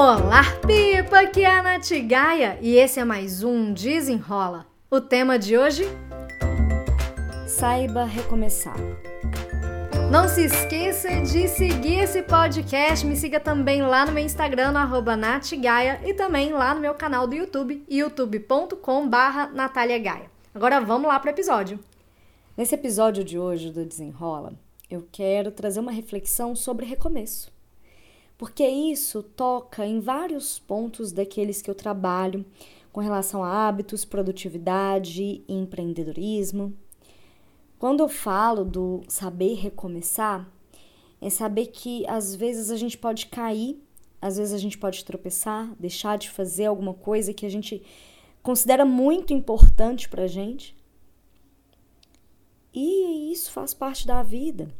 Olá, Pipa! Aqui é a Nath Gaia e esse é mais um Desenrola. O tema de hoje? Saiba recomeçar. Não se esqueça de seguir esse podcast. Me siga também lá no meu Instagram, no natgaia, e também lá no meu canal do YouTube, youtube.com barra Agora vamos lá para o episódio. Nesse episódio de hoje do Desenrola, eu quero trazer uma reflexão sobre recomeço. Porque isso toca em vários pontos daqueles que eu trabalho com relação a hábitos, produtividade e empreendedorismo. Quando eu falo do saber recomeçar, é saber que às vezes a gente pode cair, às vezes a gente pode tropeçar, deixar de fazer alguma coisa que a gente considera muito importante pra gente. E isso faz parte da vida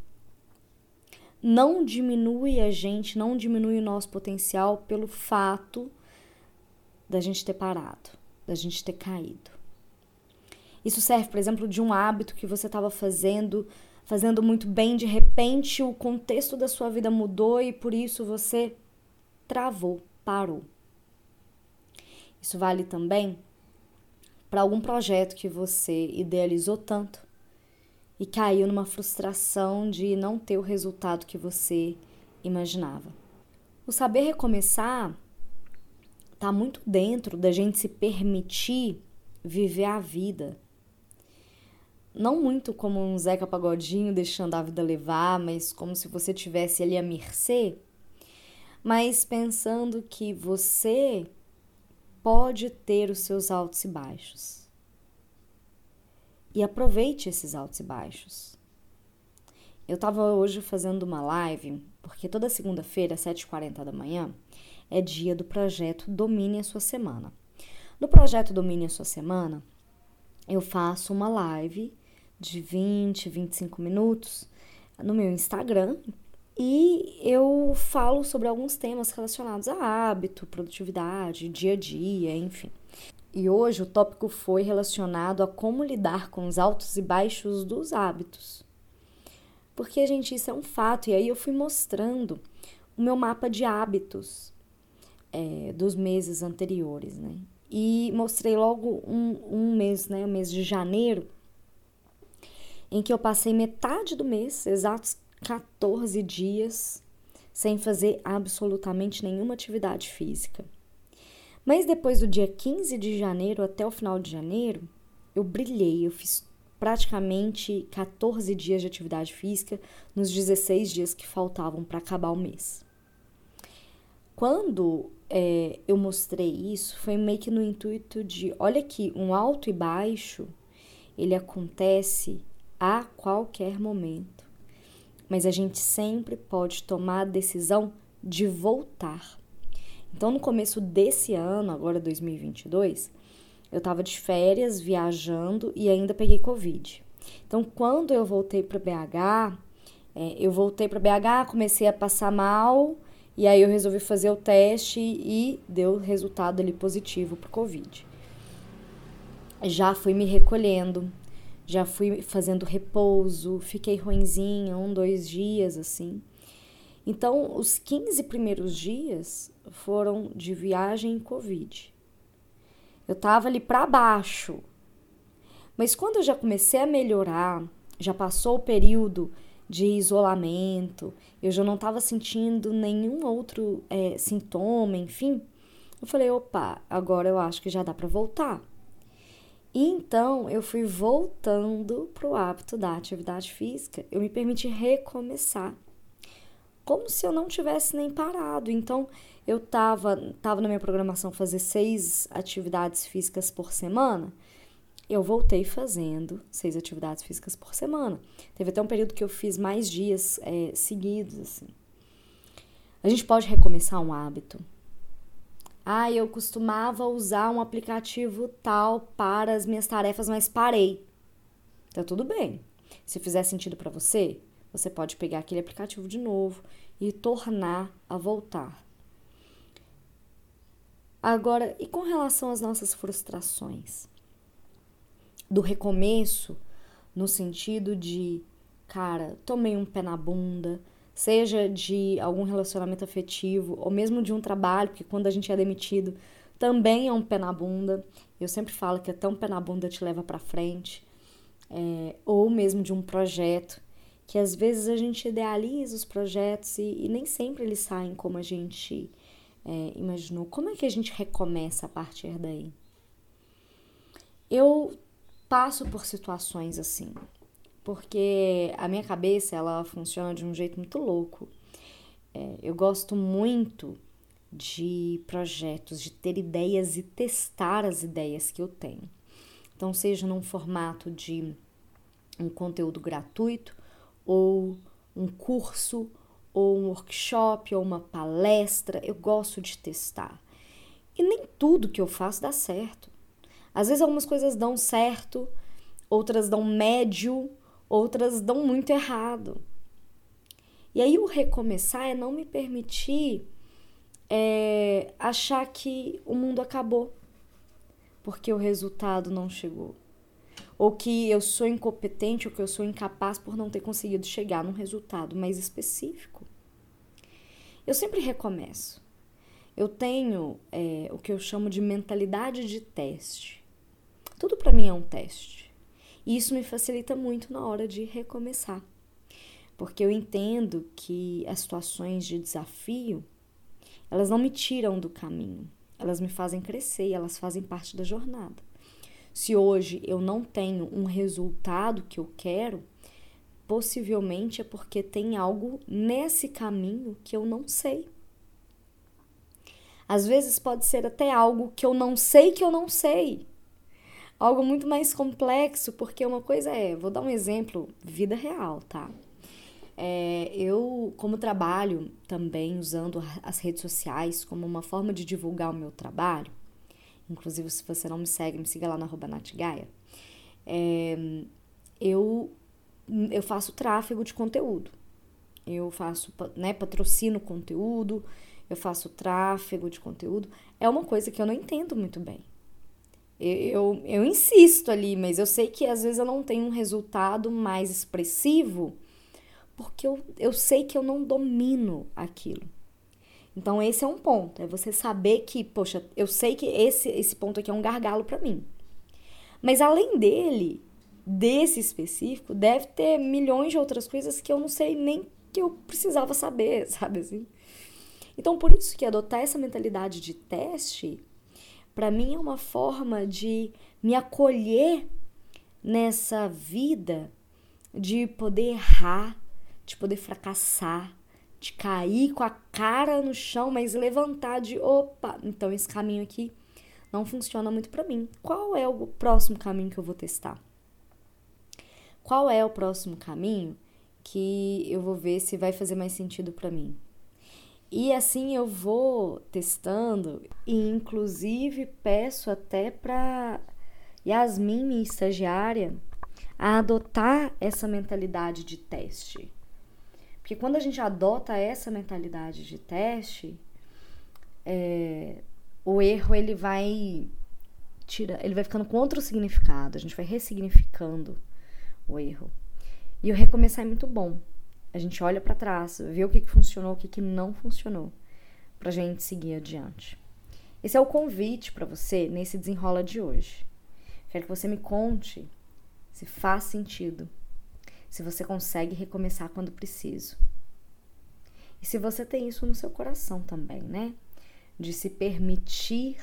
não diminui a gente, não diminui o nosso potencial pelo fato da gente ter parado, da gente ter caído. Isso serve, por exemplo, de um hábito que você estava fazendo, fazendo muito bem, de repente o contexto da sua vida mudou e por isso você travou, parou. Isso vale também para algum projeto que você idealizou tanto e caiu numa frustração de não ter o resultado que você imaginava. O saber recomeçar está muito dentro da gente se permitir viver a vida. Não muito como um Zeca Pagodinho deixando a vida levar, mas como se você tivesse ali a mercê, mas pensando que você pode ter os seus altos e baixos e aproveite esses altos e baixos. Eu estava hoje fazendo uma live, porque toda segunda-feira, às 7h40 da manhã, é dia do projeto Domine a Sua Semana. No projeto Domine a Sua Semana, eu faço uma live de 20, 25 minutos no meu Instagram e eu falo sobre alguns temas relacionados a hábito, produtividade, dia a dia, enfim. E hoje o tópico foi relacionado a como lidar com os altos e baixos dos hábitos. Porque, gente, isso é um fato. E aí eu fui mostrando o meu mapa de hábitos é, dos meses anteriores, né? E mostrei logo um, um mês, né? O mês de janeiro, em que eu passei metade do mês, exatos 14 dias, sem fazer absolutamente nenhuma atividade física. Mas depois do dia 15 de janeiro até o final de janeiro, eu brilhei. Eu fiz praticamente 14 dias de atividade física nos 16 dias que faltavam para acabar o mês. Quando é, eu mostrei isso, foi meio que no intuito de: olha aqui, um alto e baixo ele acontece a qualquer momento, mas a gente sempre pode tomar a decisão de voltar. Então, no começo desse ano, agora 2022, eu estava de férias, viajando e ainda peguei Covid. Então, quando eu voltei para BH, é, eu voltei para BH, comecei a passar mal e aí eu resolvi fazer o teste e deu resultado ali positivo para Covid. Já fui me recolhendo, já fui fazendo repouso, fiquei ruinzinha um, dois dias assim. Então, os 15 primeiros dias foram de viagem e Covid. Eu tava ali para baixo. Mas quando eu já comecei a melhorar, já passou o período de isolamento, eu já não estava sentindo nenhum outro é, sintoma, enfim, eu falei: opa, agora eu acho que já dá para voltar. E então eu fui voltando para o hábito da atividade física, eu me permiti recomeçar como se eu não tivesse nem parado. Então, eu tava, tava na minha programação fazer seis atividades físicas por semana. Eu voltei fazendo seis atividades físicas por semana. Teve até um período que eu fiz mais dias é, seguidos, assim. A gente pode recomeçar um hábito. Ah, eu costumava usar um aplicativo tal para as minhas tarefas, mas parei. Tá tudo bem. Se fizer sentido para você, você pode pegar aquele aplicativo de novo e tornar a voltar. Agora, e com relação às nossas frustrações? Do recomeço, no sentido de, cara, tomei um pé na bunda, seja de algum relacionamento afetivo ou mesmo de um trabalho, porque quando a gente é demitido também é um pé na bunda. Eu sempre falo que até um pé na bunda te leva para frente, é, ou mesmo de um projeto, que às vezes a gente idealiza os projetos e, e nem sempre eles saem como a gente é, imaginou. Como é que a gente recomeça a partir daí? Eu passo por situações assim porque a minha cabeça ela funciona de um jeito muito louco. É, eu gosto muito de projetos, de ter ideias e testar as ideias que eu tenho. Então, seja num formato de um conteúdo gratuito, ou um curso, ou um workshop, ou uma palestra, eu gosto de testar. E nem tudo que eu faço dá certo. Às vezes algumas coisas dão certo, outras dão médio, outras dão muito errado. E aí o recomeçar é não me permitir é, achar que o mundo acabou porque o resultado não chegou. Ou que eu sou incompetente ou que eu sou incapaz por não ter conseguido chegar num resultado mais específico. Eu sempre recomeço. Eu tenho é, o que eu chamo de mentalidade de teste. Tudo para mim é um teste. E isso me facilita muito na hora de recomeçar, porque eu entendo que as situações de desafio, elas não me tiram do caminho, elas me fazem crescer elas fazem parte da jornada. Se hoje eu não tenho um resultado que eu quero, possivelmente é porque tem algo nesse caminho que eu não sei. Às vezes pode ser até algo que eu não sei que eu não sei algo muito mais complexo, porque uma coisa é, vou dar um exemplo, vida real, tá? É, eu, como trabalho também usando as redes sociais como uma forma de divulgar o meu trabalho, inclusive se você não me segue, me siga lá na arroba Natigaia, é, eu, eu faço tráfego de conteúdo. Eu faço, né, patrocino conteúdo, eu faço tráfego de conteúdo. É uma coisa que eu não entendo muito bem. Eu, eu, insisto ali, mas eu sei que às vezes eu não tenho um resultado mais expressivo porque eu, eu sei que eu não domino aquilo. Então, esse é um ponto. É você saber que, poxa, eu sei que esse, esse ponto aqui é um gargalo para mim. Mas além dele, desse específico, deve ter milhões de outras coisas que eu não sei nem que eu precisava saber, sabe assim? Então, por isso que adotar essa mentalidade de teste para mim é uma forma de me acolher nessa vida, de poder errar, de poder fracassar, de cair com a cara no chão, mas levantar de opa, então esse caminho aqui não funciona muito para mim. Qual é o próximo caminho que eu vou testar? Qual é o próximo caminho que eu vou ver se vai fazer mais sentido para mim? E assim eu vou testando e inclusive peço até para Yasmin, minha estagiária, a adotar essa mentalidade de teste. Porque quando a gente adota essa mentalidade de teste, é, o erro ele vai tira, ele vai ficando com outro significado, a gente vai ressignificando o erro. E o recomeçar é muito bom, a gente olha para trás, vê o que, que funcionou, o que, que não funcionou, para gente seguir adiante. Esse é o convite para você nesse desenrola de hoje. Quero que você me conte se faz sentido, se você consegue recomeçar quando preciso. E se você tem isso no seu coração também, né? De se permitir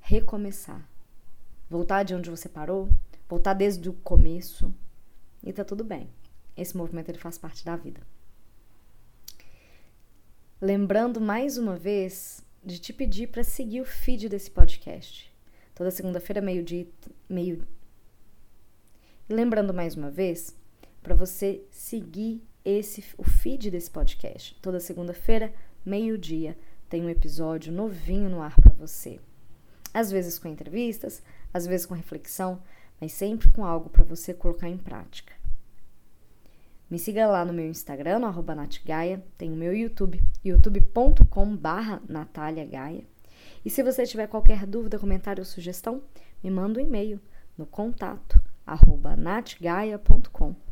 recomeçar. Voltar de onde você parou, voltar desde o começo e tá tudo bem. Esse movimento ele faz parte da vida. Lembrando mais uma vez de te pedir para seguir o feed desse podcast. Toda segunda-feira, meio-dia. Meio... Lembrando mais uma vez para você seguir esse o feed desse podcast. Toda segunda-feira, meio-dia, tem um episódio novinho no ar para você. Às vezes com entrevistas, às vezes com reflexão, mas sempre com algo para você colocar em prática. Me siga lá no meu Instagram, no natgaia, tem o meu YouTube, youtube.com barra Gaia. E se você tiver qualquer dúvida, comentário ou sugestão, me manda um e-mail no contato arroba natgaia.com.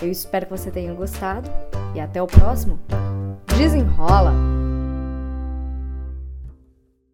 Eu espero que você tenha gostado e até o próximo. Desenrola!